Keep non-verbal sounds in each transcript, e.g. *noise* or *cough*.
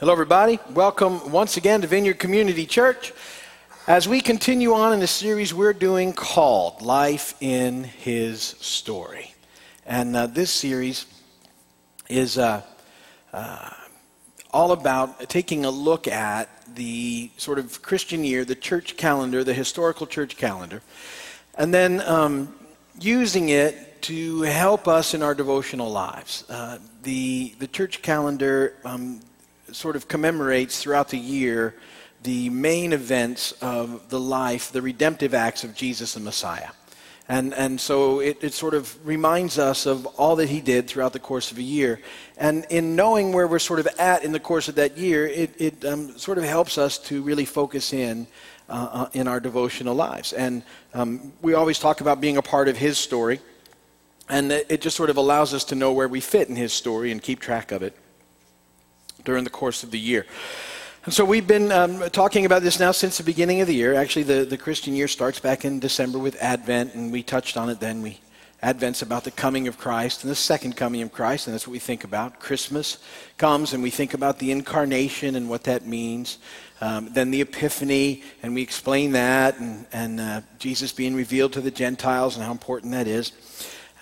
Hello, everybody. Welcome once again to Vineyard Community Church as we continue on in the series we're doing called Life in His Story. And uh, this series is uh, uh, all about taking a look at the sort of Christian year, the church calendar, the historical church calendar, and then um, using it to help us in our devotional lives. Uh, the, the church calendar um, sort of commemorates throughout the year the main events of the life, the redemptive acts of Jesus the Messiah. And, and so it, it sort of reminds us of all that he did throughout the course of a year. And in knowing where we're sort of at in the course of that year, it, it um, sort of helps us to really focus in uh, uh in our devotional lives. And um, we always talk about being a part of his story. And it just sort of allows us to know where we fit in his story and keep track of it during the course of the year. And so we've been um, talking about this now since the beginning of the year. Actually, the, the Christian year starts back in December with Advent, and we touched on it then. We Advent's about the coming of Christ and the second coming of Christ, and that's what we think about. Christmas comes, and we think about the incarnation and what that means. Um, then the Epiphany, and we explain that, and, and uh, Jesus being revealed to the Gentiles and how important that is.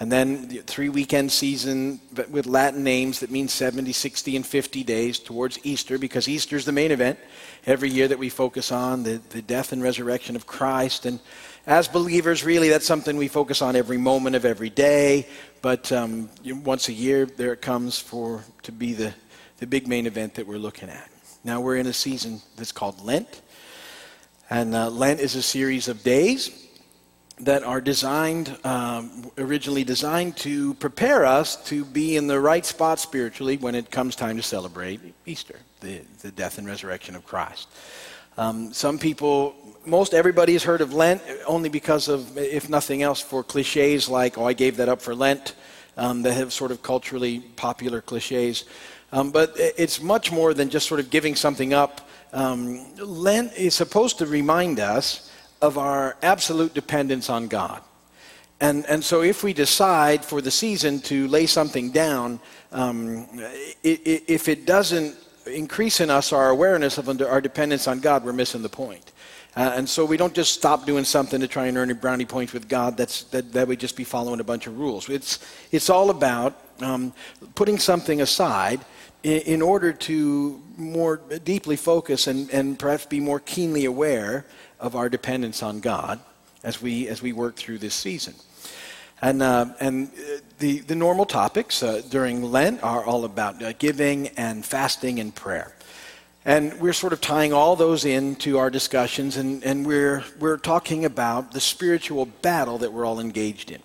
And then the three weekend season with Latin names that mean 70, 60, and 50 days towards Easter, because Easter is the main event every year that we focus on the, the death and resurrection of Christ. And as believers, really, that's something we focus on every moment of every day. But um, once a year, there it comes for to be the, the big main event that we're looking at. Now we're in a season that's called Lent. And uh, Lent is a series of days that are designed, um, originally designed to prepare us to be in the right spot spiritually when it comes time to celebrate Easter, the, the death and resurrection of Christ. Um, some people, most everybody has heard of Lent only because of, if nothing else, for cliches like, oh, I gave that up for Lent, um, that have sort of culturally popular cliches. Um, but it's much more than just sort of giving something up. Um, Lent is supposed to remind us of our absolute dependence on God. And, and so if we decide for the season to lay something down, um, it, it, if it doesn't increase in us our awareness of our dependence on God, we're missing the point. Uh, and so we don't just stop doing something to try and earn a brownie points with God. That's, that, that would just be following a bunch of rules. It's, it's all about um, putting something aside in, in, order to more deeply focus and, and perhaps be more keenly aware of our dependence on God as we, as we work through this season. And, uh, and uh, the, the normal topics uh, during Lent are all about uh, giving and fasting and prayer. And we're sort of tying all those into our discussions, and, and we're, we're talking about the spiritual battle that we're all engaged in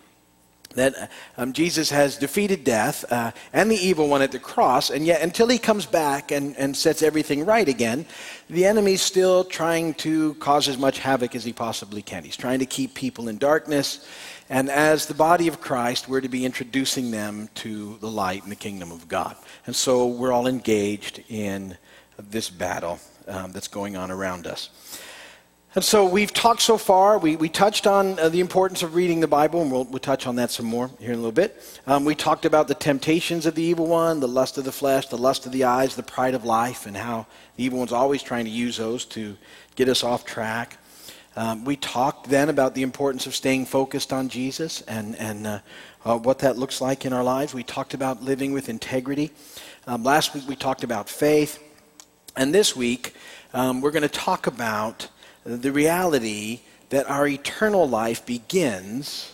that um, Jesus has defeated death uh, and the evil one at the cross, and yet until he comes back and, and sets everything right again, the enemy's still trying to cause as much havoc as he possibly can. He's trying to keep people in darkness, and as the body of Christ, we're to be introducing them to the light and the kingdom of God. And so we're all engaged in this battle um, that's going on around us. And so we've talked so far, we, we touched on uh, the importance of reading the Bible, and we'll, we'll touch on that some more here in a little bit. Um, we talked about the temptations of the evil one, the lust of the flesh, the lust of the eyes, the pride of life, and how the evil one's always trying to use those to get us off track. Um, we talked then about the importance of staying focused on Jesus and, and uh, uh, what that looks like in our lives. We talked about living with integrity. Um, last week we talked about faith. And this week um, we're going to talk about the reality that our eternal life begins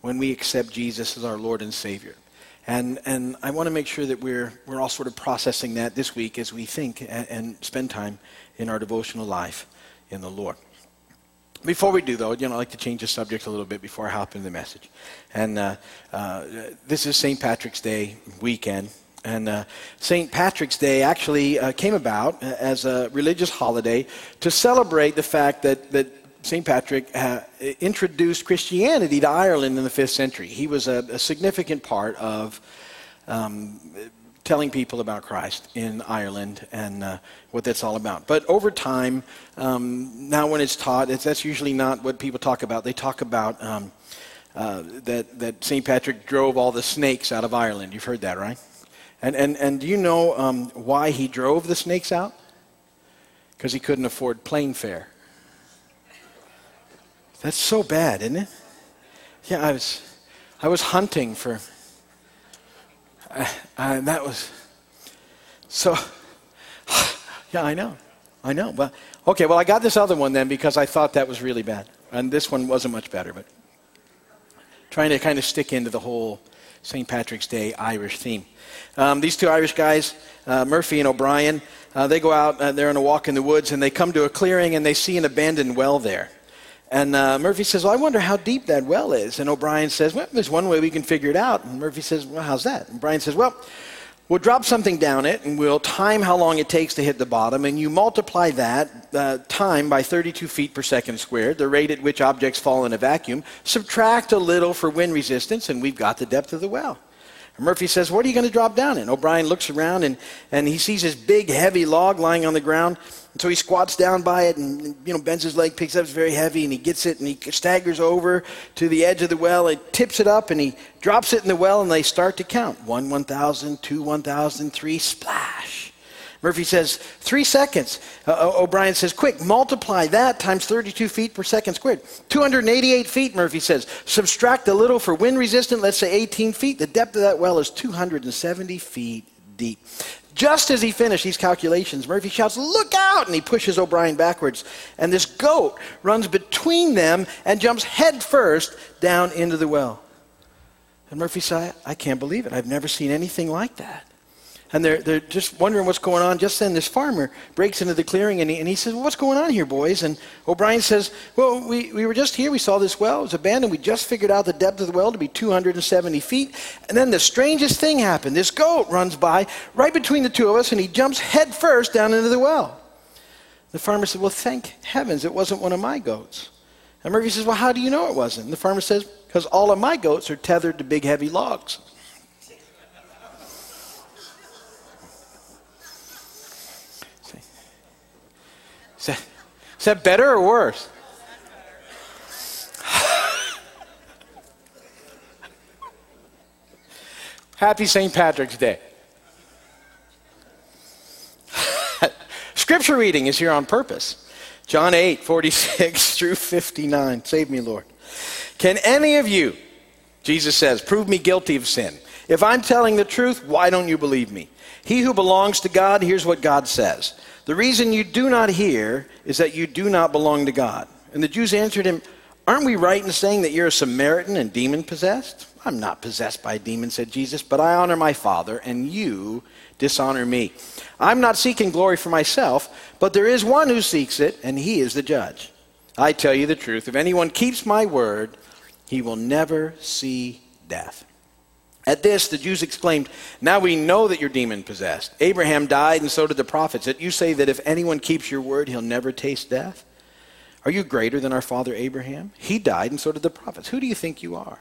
when we accept Jesus as our Lord and Savior. And, and I want to make sure that we're, we're all sort of processing that this week as we think and, and spend time in our devotional life in the Lord. Before we do, though, you know, I'd like to change the subject a little bit before I hop into the message. And uh, uh, this is St. Patrick's Day weekend. And uh, St. Patrick's Day actually uh, came about as a religious holiday to celebrate the fact that, that St. Patrick uh, introduced Christianity to Ireland in the 5th century. He was a, a significant part of um, telling people about Christ in Ireland and uh, what that's all about. But over time, um, now when it's taught, it's, that's usually not what people talk about. They talk about um, uh, that, that St. Patrick drove all the snakes out of Ireland. You've heard that, right? And, and, and do you know um, why he drove the snakes out? Because he couldn't afford plane fare. That's so bad, isn't it? Yeah, I was, I was hunting for, uh, that was, so, *sighs* yeah, I know. I know. Well, okay, well, I got this other one then because I thought that was really bad. And this one wasn't much better, but trying to kind of stick into the whole St. Patrick's Day Irish theme. Um, these two Irish guys, uh, Murphy and O'Brien, uh, they go out, uh, they're on a walk in the woods, and they come to a clearing and they see an abandoned well there. And uh, Murphy says, Well, I wonder how deep that well is. And O'Brien says, Well, there's one way we can figure it out. And Murphy says, Well, how's that? And Brian says, Well, we'll drop something down it and we'll time how long it takes to hit the bottom. And you multiply that uh, time by 32 feet per second squared, the rate at which objects fall in a vacuum. Subtract a little for wind resistance, and we've got the depth of the well. Murphy says, What are you going to drop down in? O'Brien looks around and, and he sees this big, heavy log lying on the ground. And so he squats down by it and you know bends his leg, picks up, it's very heavy, and he gets it and he staggers over to the edge of the well and tips it up and he drops it in the well and they start to count. One, one thousand, two one thousand, three, splash. Murphy says, three seconds. Uh, O'Brien says, quick, multiply that times 32 feet per second squared. 288 feet, Murphy says. Subtract a little for wind resistant, let's say 18 feet. The depth of that well is 270 feet deep. Just as he finished these calculations, Murphy shouts, Look out! And he pushes O'Brien backwards. And this goat runs between them and jumps headfirst down into the well. And Murphy said, I can't believe it. I've never seen anything like that and they're, they're just wondering what's going on. Just then, this farmer breaks into the clearing and he, and he says, well, What's going on here, boys? And O'Brien says, Well, we, we were just here. We saw this well. It was abandoned. We just figured out the depth of the well to be 270 feet. And then the strangest thing happened. This goat runs by right between the two of us and he jumps head first down into the well. The farmer said, Well, thank heavens it wasn't one of my goats. And Murphy says, Well, how do you know it wasn't? And the farmer says, Because all of my goats are tethered to big, heavy logs. Is that, is that better or worse? *sighs* Happy St. Patrick's Day. *laughs* Scripture reading is here on purpose. John 8, 46 *laughs* through 59. Save me, Lord. Can any of you, Jesus says, prove me guilty of sin? If I'm telling the truth, why don't you believe me? He who belongs to God hears what God says. The reason you do not hear is that you do not belong to God. And the Jews answered him, Aren't we right in saying that you're a Samaritan and demon possessed? I'm not possessed by a demon, said Jesus, but I honor my Father, and you dishonor me. I'm not seeking glory for myself, but there is one who seeks it, and he is the judge. I tell you the truth. If anyone keeps my word, he will never see death. At this, the Jews exclaimed, Now we know that you're demon possessed. Abraham died, and so did the prophets. Yet you say that if anyone keeps your word, he'll never taste death? Are you greater than our father Abraham? He died, and so did the prophets. Who do you think you are?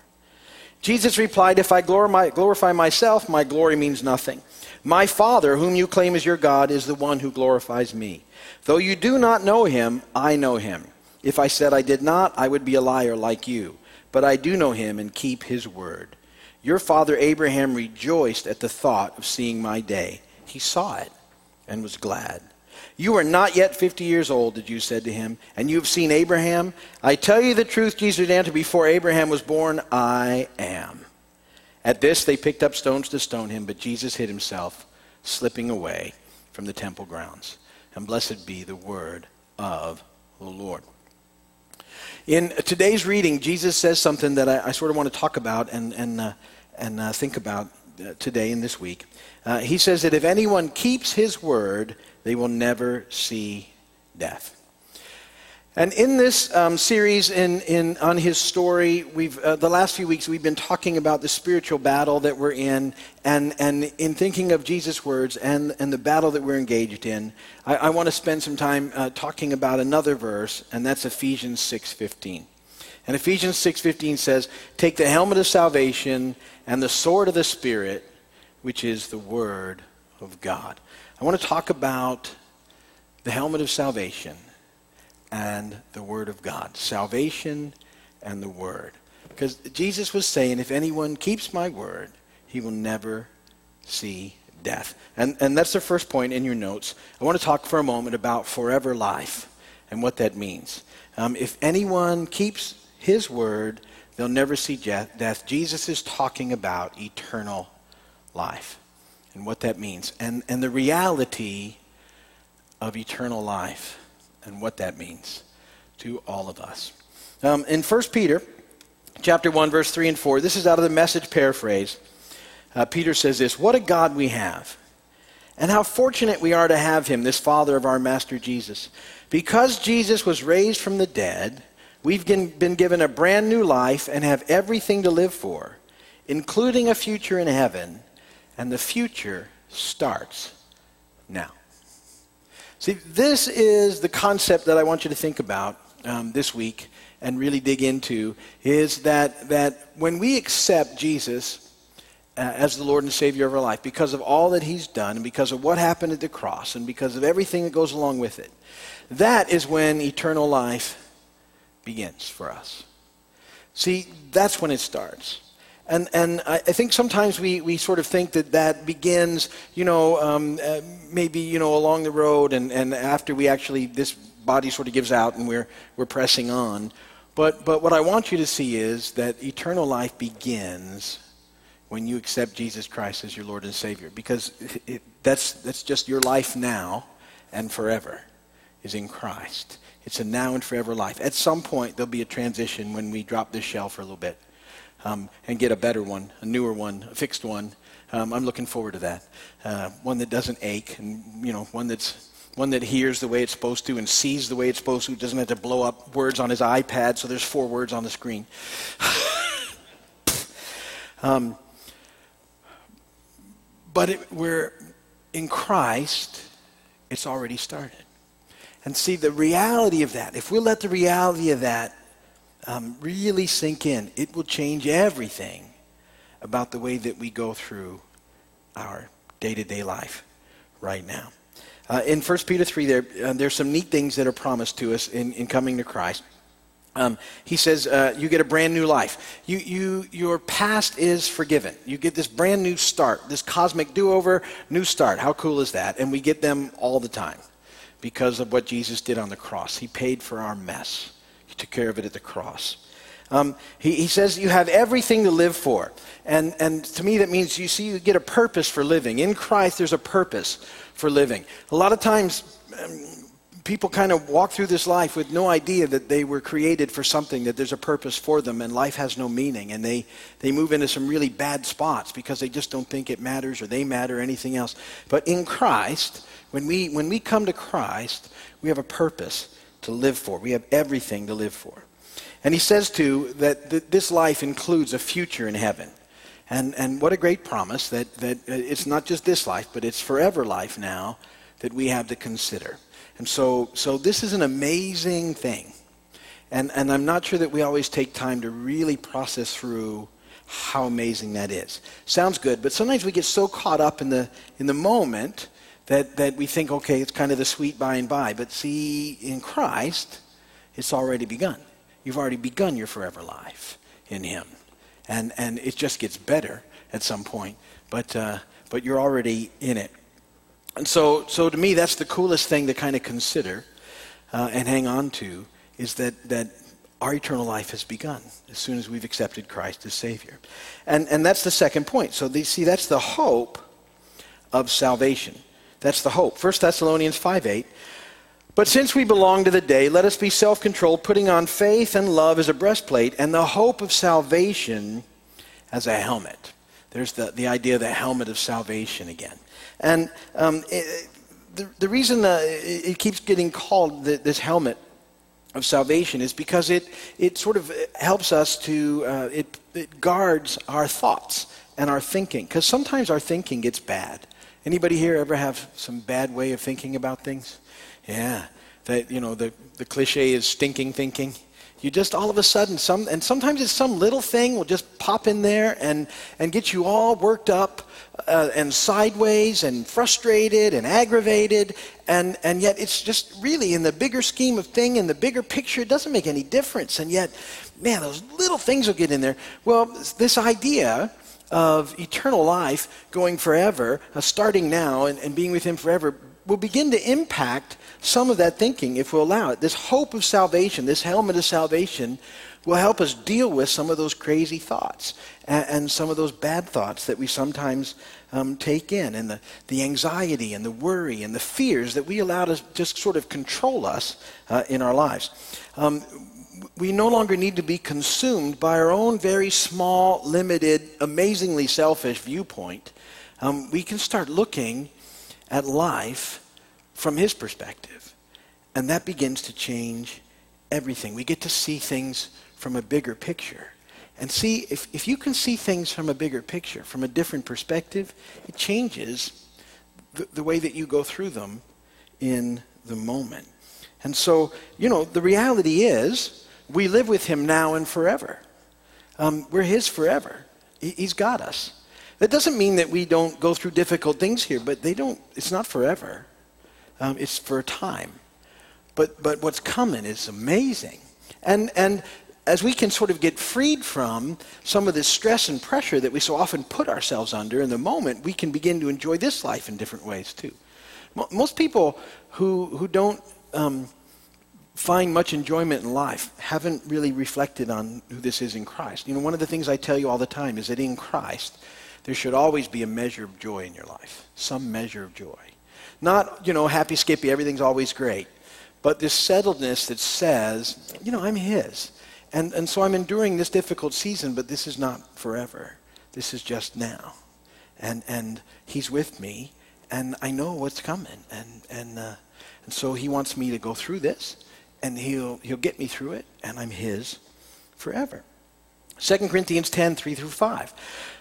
Jesus replied, If I glorify myself, my glory means nothing. My Father, whom you claim as your God, is the one who glorifies me. Though you do not know him, I know him. If I said I did not, I would be a liar like you. But I do know him and keep his word. Your father Abraham rejoiced at the thought of seeing my day. He saw it and was glad. You are not yet 50 years old, the Jews said to him, and you have seen Abraham? I tell you the truth, Jesus answered, before Abraham was born, I am. At this, they picked up stones to stone him, but Jesus hid himself, slipping away from the temple grounds. And blessed be the word of the Lord. In today's reading, Jesus says something that I, I sort of want to talk about and, and uh, and uh, think about uh, today and this week. Uh, he says that if anyone keeps his word, they will never see death. And in this um, series, in, in, on his story, we've, uh, the last few weeks, we've been talking about the spiritual battle that we're in. And, and in thinking of Jesus' words and, and the battle that we're engaged in, I, I want to spend some time uh, talking about another verse, and that's Ephesians 6.15. And Ephesians 6:15 says, "Take the helmet of salvation and the sword of the spirit, which is the word of God." I want to talk about the helmet of salvation and the word of God. Salvation and the word. Because Jesus was saying, if anyone keeps my word, he will never see death. And, and that's the first point in your notes. I want to talk for a moment about forever life and what that means. Um, if anyone keeps his word, they'll never see death. Jesus is talking about eternal life and what that means, and, and the reality of eternal life and what that means to all of us. Um, in 1 Peter chapter 1, verse 3 and 4, this is out of the message paraphrase. Uh, Peter says this What a God we have! And how fortunate we are to have him, this Father of our Master Jesus. Because Jesus was raised from the dead, we've been given a brand new life and have everything to live for, including a future in heaven. And the future starts now. See, this is the concept that I want you to think about um, this week and really dig into is that, that when we accept Jesus uh, as the Lord and Savior of our life because of all that He's done and because of what happened at the cross and because of everything that goes along with it. That is when eternal life begins for us. See, that's when it starts. And, and I, think sometimes we, we sort of think that that begins, you know, um, uh, maybe, you know, along the road and, and after we actually, this body sort of gives out and we're, we're pressing on. But, but what I want you to see is that eternal life begins when you accept Jesus Christ as your Lord and Savior. Because it, that's, that's just your life now and forever is in Christ. It's a now and forever life. At some point, there'll be a transition when we drop this shell for a little bit um, and get a better one, a newer one, a fixed one. Um, I'm looking forward to that. Uh, one that doesn't ache, and you know, one that's one that hears the way it's supposed to and sees the way it's supposed to. Doesn't have to blow up words on his iPad, so there's four words on the screen. *laughs* um, but it, we're in Christ, it's already started. And see, the reality of that, if we let the reality of that um, really sink in, it will change everything about the way that we go through our day to day life right now. Uh, in 1 Peter 3, there, uh, there's some neat things that are promised to us in, in coming to Christ. Um, he says uh, you get a brand new life. You, you, your past is forgiven. You get this brand new start, this cosmic do over, new start. How cool is that? And we get them all the time because of what Jesus did on the cross. He paid for our mess, He took care of it at the cross. Um, he, he, says you have everything to live for. And, and to me, that means you see, you get a purpose for living. In Christ, there's a purpose for living. A lot of times, um, people kind of walk through this life with no idea that they were created for something, that there's a purpose for them, and life has no meaning. And they, they move into some really bad spots because they just don't think it matters or they matter or anything else. But in Christ, when we, when we come to Christ, we have a purpose to live for. We have everything to live for. And he says, too, that th- this life includes a future in heaven. And, and what a great promise that, that uh, it's not just this life, but it's forever life now that we have to consider. And so, so this is an amazing thing. And, and I'm not sure that we always take time to really process through how amazing that is. Sounds good, but sometimes we get so caught up in the, in the moment that, that we think, okay, it's kind of the sweet by and by. But see, in Christ, it's already begun. You've already begun your forever life in Him. And, and it just gets better at some point. But, uh, but you're already in it. And so, so to me, that's the coolest thing to kind of consider uh, and hang on to is that, that our eternal life has begun as soon as we've accepted Christ as Savior. And, and that's the second point. So, they, see, that's the hope of salvation. That's the hope. 1 Thessalonians 5 8. But since we belong to the day, let us be self controlled, putting on faith and love as a breastplate, and the hope of salvation as a helmet. There's the, the idea of the helmet of salvation again. And um, it, the, the reason uh, it, it keeps getting called the, this helmet of salvation is because it, it sort of helps us to, uh, it, it guards our thoughts and our thinking. Because sometimes our thinking gets bad. Anybody here ever have some bad way of thinking about things? Yeah. That, you know, the, the cliche is stinking thinking you just all of a sudden some and sometimes it's some little thing will just pop in there and and get you all worked up uh, and sideways and frustrated and aggravated. And and yet it's just really in the bigger scheme of thing in the bigger picture it doesn't make any difference. And yet man those little things will get in there. Well this idea of eternal life going forever, uh, starting now and, and being with Him forever, will begin to impact some of that thinking if we'll allow it. This hope of salvation, this helmet of salvation, will help us deal with some of those crazy thoughts and, and some of those bad thoughts that we sometimes um, take in, and the, the anxiety and the worry and the fears that we allow to just sort of control us uh, in our lives. Um, we no longer need to be consumed by our own very small, limited, amazingly selfish viewpoint. Um, we can start looking at life from his perspective. And that begins to change everything. We get to see things from a bigger picture. And see, if, if you can see things from a bigger picture, from a different perspective, it changes the, the way that you go through them in the moment. And so, you know, the reality is we live with him now and forever. Um, we're his forever. He, he's got us. That doesn't mean that we don't go through difficult things here, but they don't, it's not forever. Um, it's for a time. But, but what's coming is amazing. And, and as we can sort of get freed from some of this stress and pressure that we so often put ourselves under in the moment, we can begin to enjoy this life in different ways too. Most people who, who don't um, find much enjoyment in life haven't really reflected on who this is in Christ. You know, one of the things I tell you all the time is that in Christ, there should always be a measure of joy in your life, some measure of joy. Not, you know, happy, skippy, everything's always great, but this settledness that says, you know, I'm His. And, and so I'm enduring this difficult season, but this is not forever. This is just now. And, and He's with me, and I know what's coming. And, and, uh, and so He wants me to go through this, and he'll, he'll get me through it, and I'm His forever. 2 Corinthians 10, 3 through 5.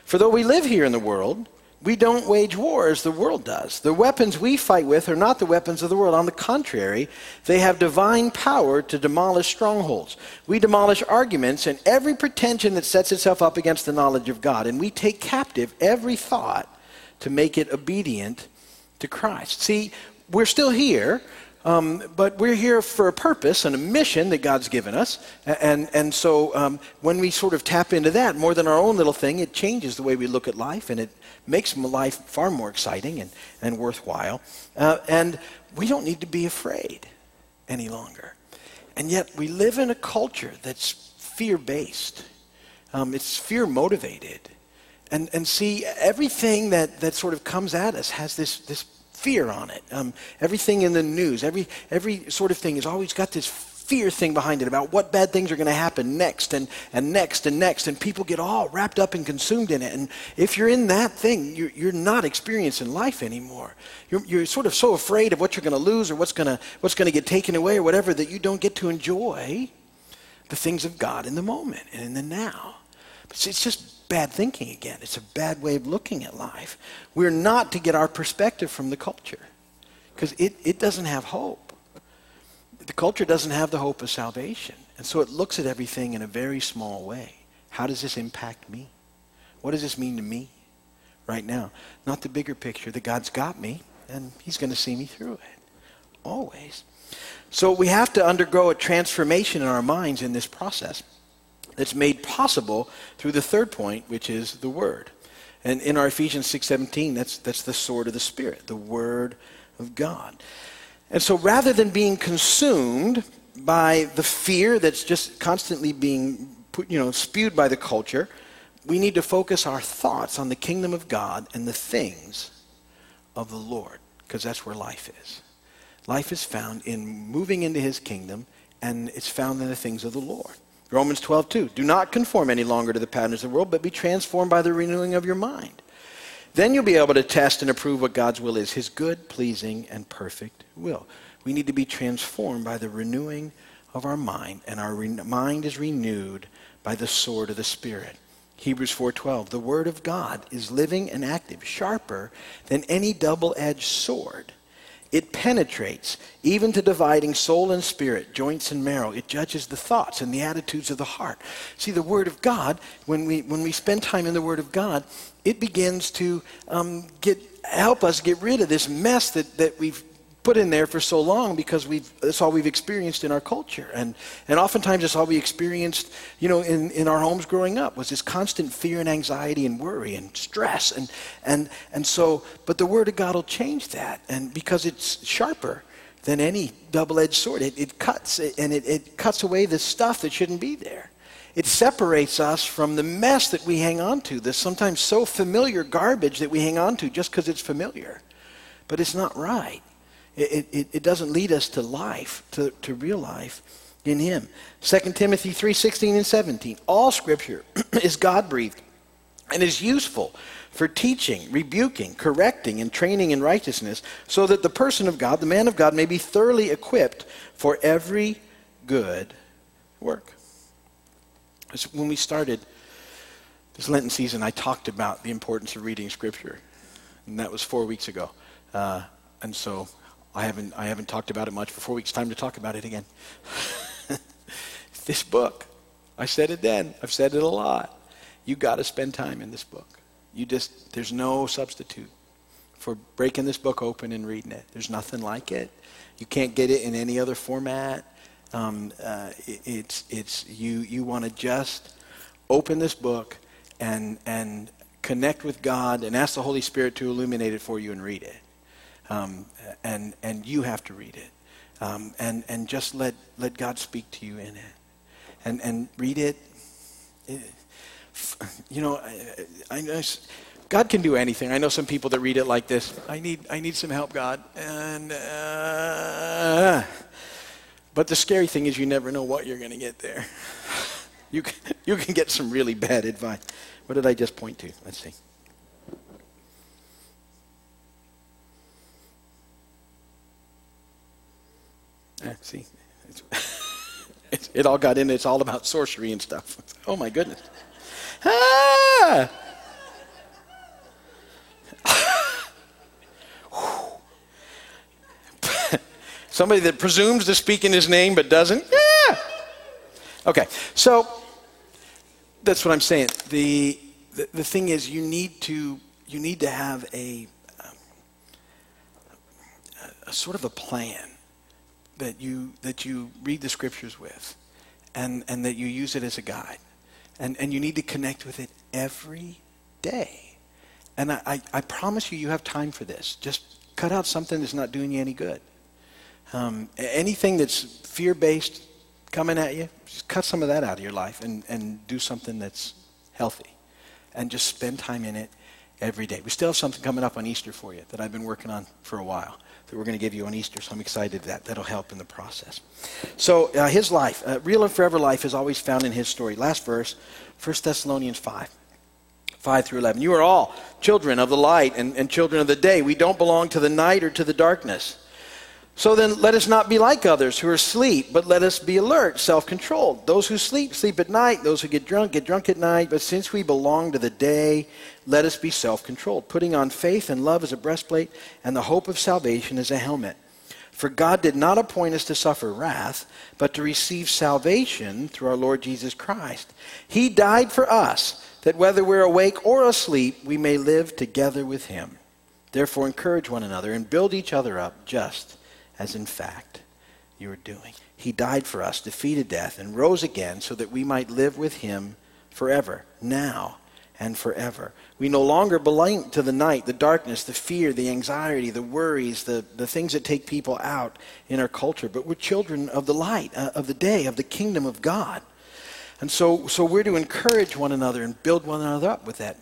For though we live here in the world, we don't wage war as the world does. The weapons we fight with are not the weapons of the world. On the contrary, they have divine power to demolish strongholds. We demolish arguments and every pretension that sets itself up against the knowledge of God. And we take captive every thought to make it obedient to Christ. See, we're still here. Um, but we're here for a purpose and a mission that God's given us. And, and so um, when we sort of tap into that more than our own little thing, it changes the way we look at life and it makes my life far more exciting and, and worthwhile. Uh, and we don't need to be afraid any longer. And yet we live in a culture that's fear based, um, it's fear motivated. And, and see, everything that, that sort of comes at us has this, this fear on it. Um, everything in the news, every, every sort of thing has always got this fear thing behind it about what bad things are going to happen next and, and next and next. And people get all wrapped up and consumed in it. And if you're in that thing, you're, you're not experiencing life anymore. You're, you're sort of so afraid of what you're going to lose or what's going to what's to get taken away or whatever that you don't get to enjoy the things of God in the moment and in the now. It's, it's just bad thinking again. It's a bad way of looking at life. We're not to get our perspective from the culture because it, it doesn't have hope the culture doesn't have the hope of salvation. And so it looks at everything in a very small way. How does this impact me? What does this mean to me right now? Not the bigger picture that God's got me and he's going to see me through it. Always. So we have to undergo a transformation in our minds in this process that's made possible through the third point, which is the Word. And in our Ephesians 6.17, that's, that's the sword of the Spirit, the Word of God. And so rather than being consumed by the fear that's just constantly being put, you know, spewed by the culture, we need to focus our thoughts on the kingdom of God and the things of the Lord, because that's where life is. Life is found in moving into his kingdom, and it's found in the things of the Lord. Romans 12, 2. Do not conform any longer to the patterns of the world, but be transformed by the renewing of your mind. Then you'll be able to test and approve what God's will is, his good, pleasing, and perfect will. We need to be transformed by the renewing of our mind, and our re- mind is renewed by the sword of the Spirit. Hebrews 4:12 The word of God is living and active, sharper than any double-edged sword. It penetrates even to dividing soul and spirit, joints and marrow. It judges the thoughts and the attitudes of the heart. See, the Word of God, when we, when we spend time in the Word of God, it begins to um, get, help us get rid of this mess that, that we've put in there for so long because we've, that's all we've experienced in our culture. And, and oftentimes that's all we experienced, you know, in, in our homes growing up was this constant fear and anxiety and worry and stress. And, and, and so, but the Word of God will change that. And because it's sharper than any double-edged sword, it, it cuts it, and it, it cuts away the stuff that shouldn't be there. It separates us from the mess that we hang on to, this sometimes so familiar garbage that we hang on to just because it's familiar. But it's not right. It, it, it doesn't lead us to life, to, to real life in Him. 2 Timothy 3:16 and 17. All Scripture *clears throat* is God breathed and is useful for teaching, rebuking, correcting, and training in righteousness, so that the person of God, the man of God, may be thoroughly equipped for every good work. When we started this Lenten season, I talked about the importance of reading Scripture, and that was four weeks ago. Uh, and so I haven't, I haven't talked about it much for four weeks. Time to talk about it again. *laughs* this book, I said it then, I've said it a lot. You got to spend time in this book. You just, there's no substitute for breaking this book open and reading it. There's nothing like it. You can't get it in any other format. Um, uh, it, it's, it's, you, you want to just open this book and, and connect with God and ask the Holy Spirit to illuminate it for you and read it um, and and you have to read it, um, and and just let let God speak to you in it, and and read it. it you know, I, I, God can do anything. I know some people that read it like this. I need I need some help, God, and. Uh, but the scary thing is, you never know what you're going to get there. *laughs* You can, you can get some really bad advice. What did I just point to? Let's see. See, it's, it all got in. It's all about sorcery and stuff. Oh my goodness. Ah! *laughs* Somebody that presumes to speak in his name but doesn't. Yeah. Okay, so that's what I'm saying. The, the, the thing is, you need to you need to have a, a, a sort of a plan that you, that you read the scriptures with and, and that you use it as a guide. And, and you need to connect with it every day. And I, I, I promise you, you have time for this. Just cut out something that's not doing you any good. Um, anything that's fear based coming at you, just cut some of that out of your life and, and do something that's healthy. And just spend time in it every day. We still have something coming up on Easter for you that I've been working on for a while that we're going to give you on Easter. So I'm excited that that'll help in the process. So uh, his life, uh, real and forever life, is always found in his story. Last verse, 1 Thessalonians 5. 5 through 11. You are all children of the light and, and children of the day. We don't belong to the night or to the darkness. So then let us not be like others who are asleep, but let us be alert, self controlled. Those who sleep, sleep at night. Those who get drunk, get drunk at night. But since we belong to the day, let us be self controlled, putting on faith and love as a breastplate and the hope of salvation as a helmet. For God did not appoint us to suffer wrath, but to receive salvation through our Lord Jesus Christ. He died for us, that whether we're awake or asleep, we may live together with Him. Therefore, encourage one another and build each other up just as in fact you are doing. He died for us, defeated death, and rose again so that we might live with him forever, now and forever. We no longer belong to the night, the darkness, the fear, the anxiety, the worries, the, the things that take people out in our culture, but we're children of the light, uh, of the day, of the kingdom of God. And so, so we're to encourage one another and build one another up with that,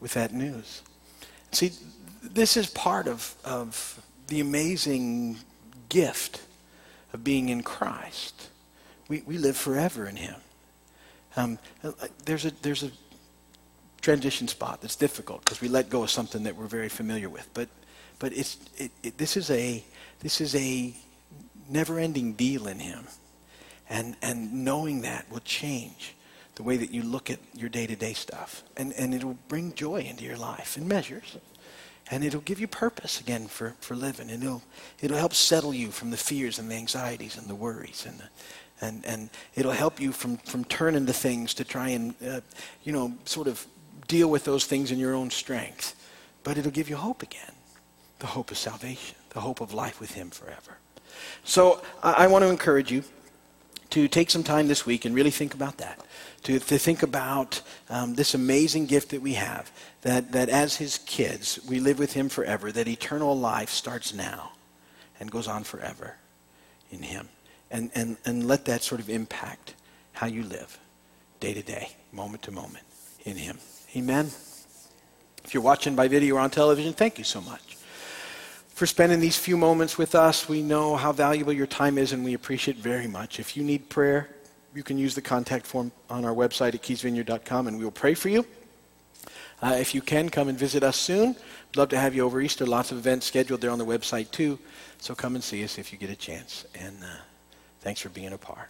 with that news. See, this is part of, of the amazing gift of being in Christ. We, we live forever in Him. Um, there's, a, there's a transition spot that's difficult because we let go of something that we're very familiar with. But, but it's, it, it, this, is a, this is a never-ending deal in Him. And, and knowing that will change the way that you look at your day-to-day stuff. And, and it'll bring joy into your life in measures and it'll give you purpose again for, for living. And it'll, it'll help settle you from the fears and the anxieties and the worries. And, and, and it'll help you from, from turning to things to try and, uh, you know, sort of deal with those things in your own strength. But it'll give you hope again the hope of salvation, the the hope of life with him forever. So I, I want to encourage you to take some time this week and really think about that. To, to think about um, this amazing gift that we have, that, that as his kids, we live with him forever, that eternal life starts now and goes on forever in him. And, and, and let that sort of impact how you live day to day, moment to moment in him. Amen. If you're watching by video or on television, thank you so much for spending these few moments with us. We know how valuable your time is, and we appreciate it very much. If you need prayer, you can use the contact form on our website at keysvineyard.com, and we will pray for you. Uh, if you can, come and visit us soon. We'd love to have you over Easter. Lots of events scheduled there on the website, too. So come and see us if you get a chance. And uh, thanks for being a part.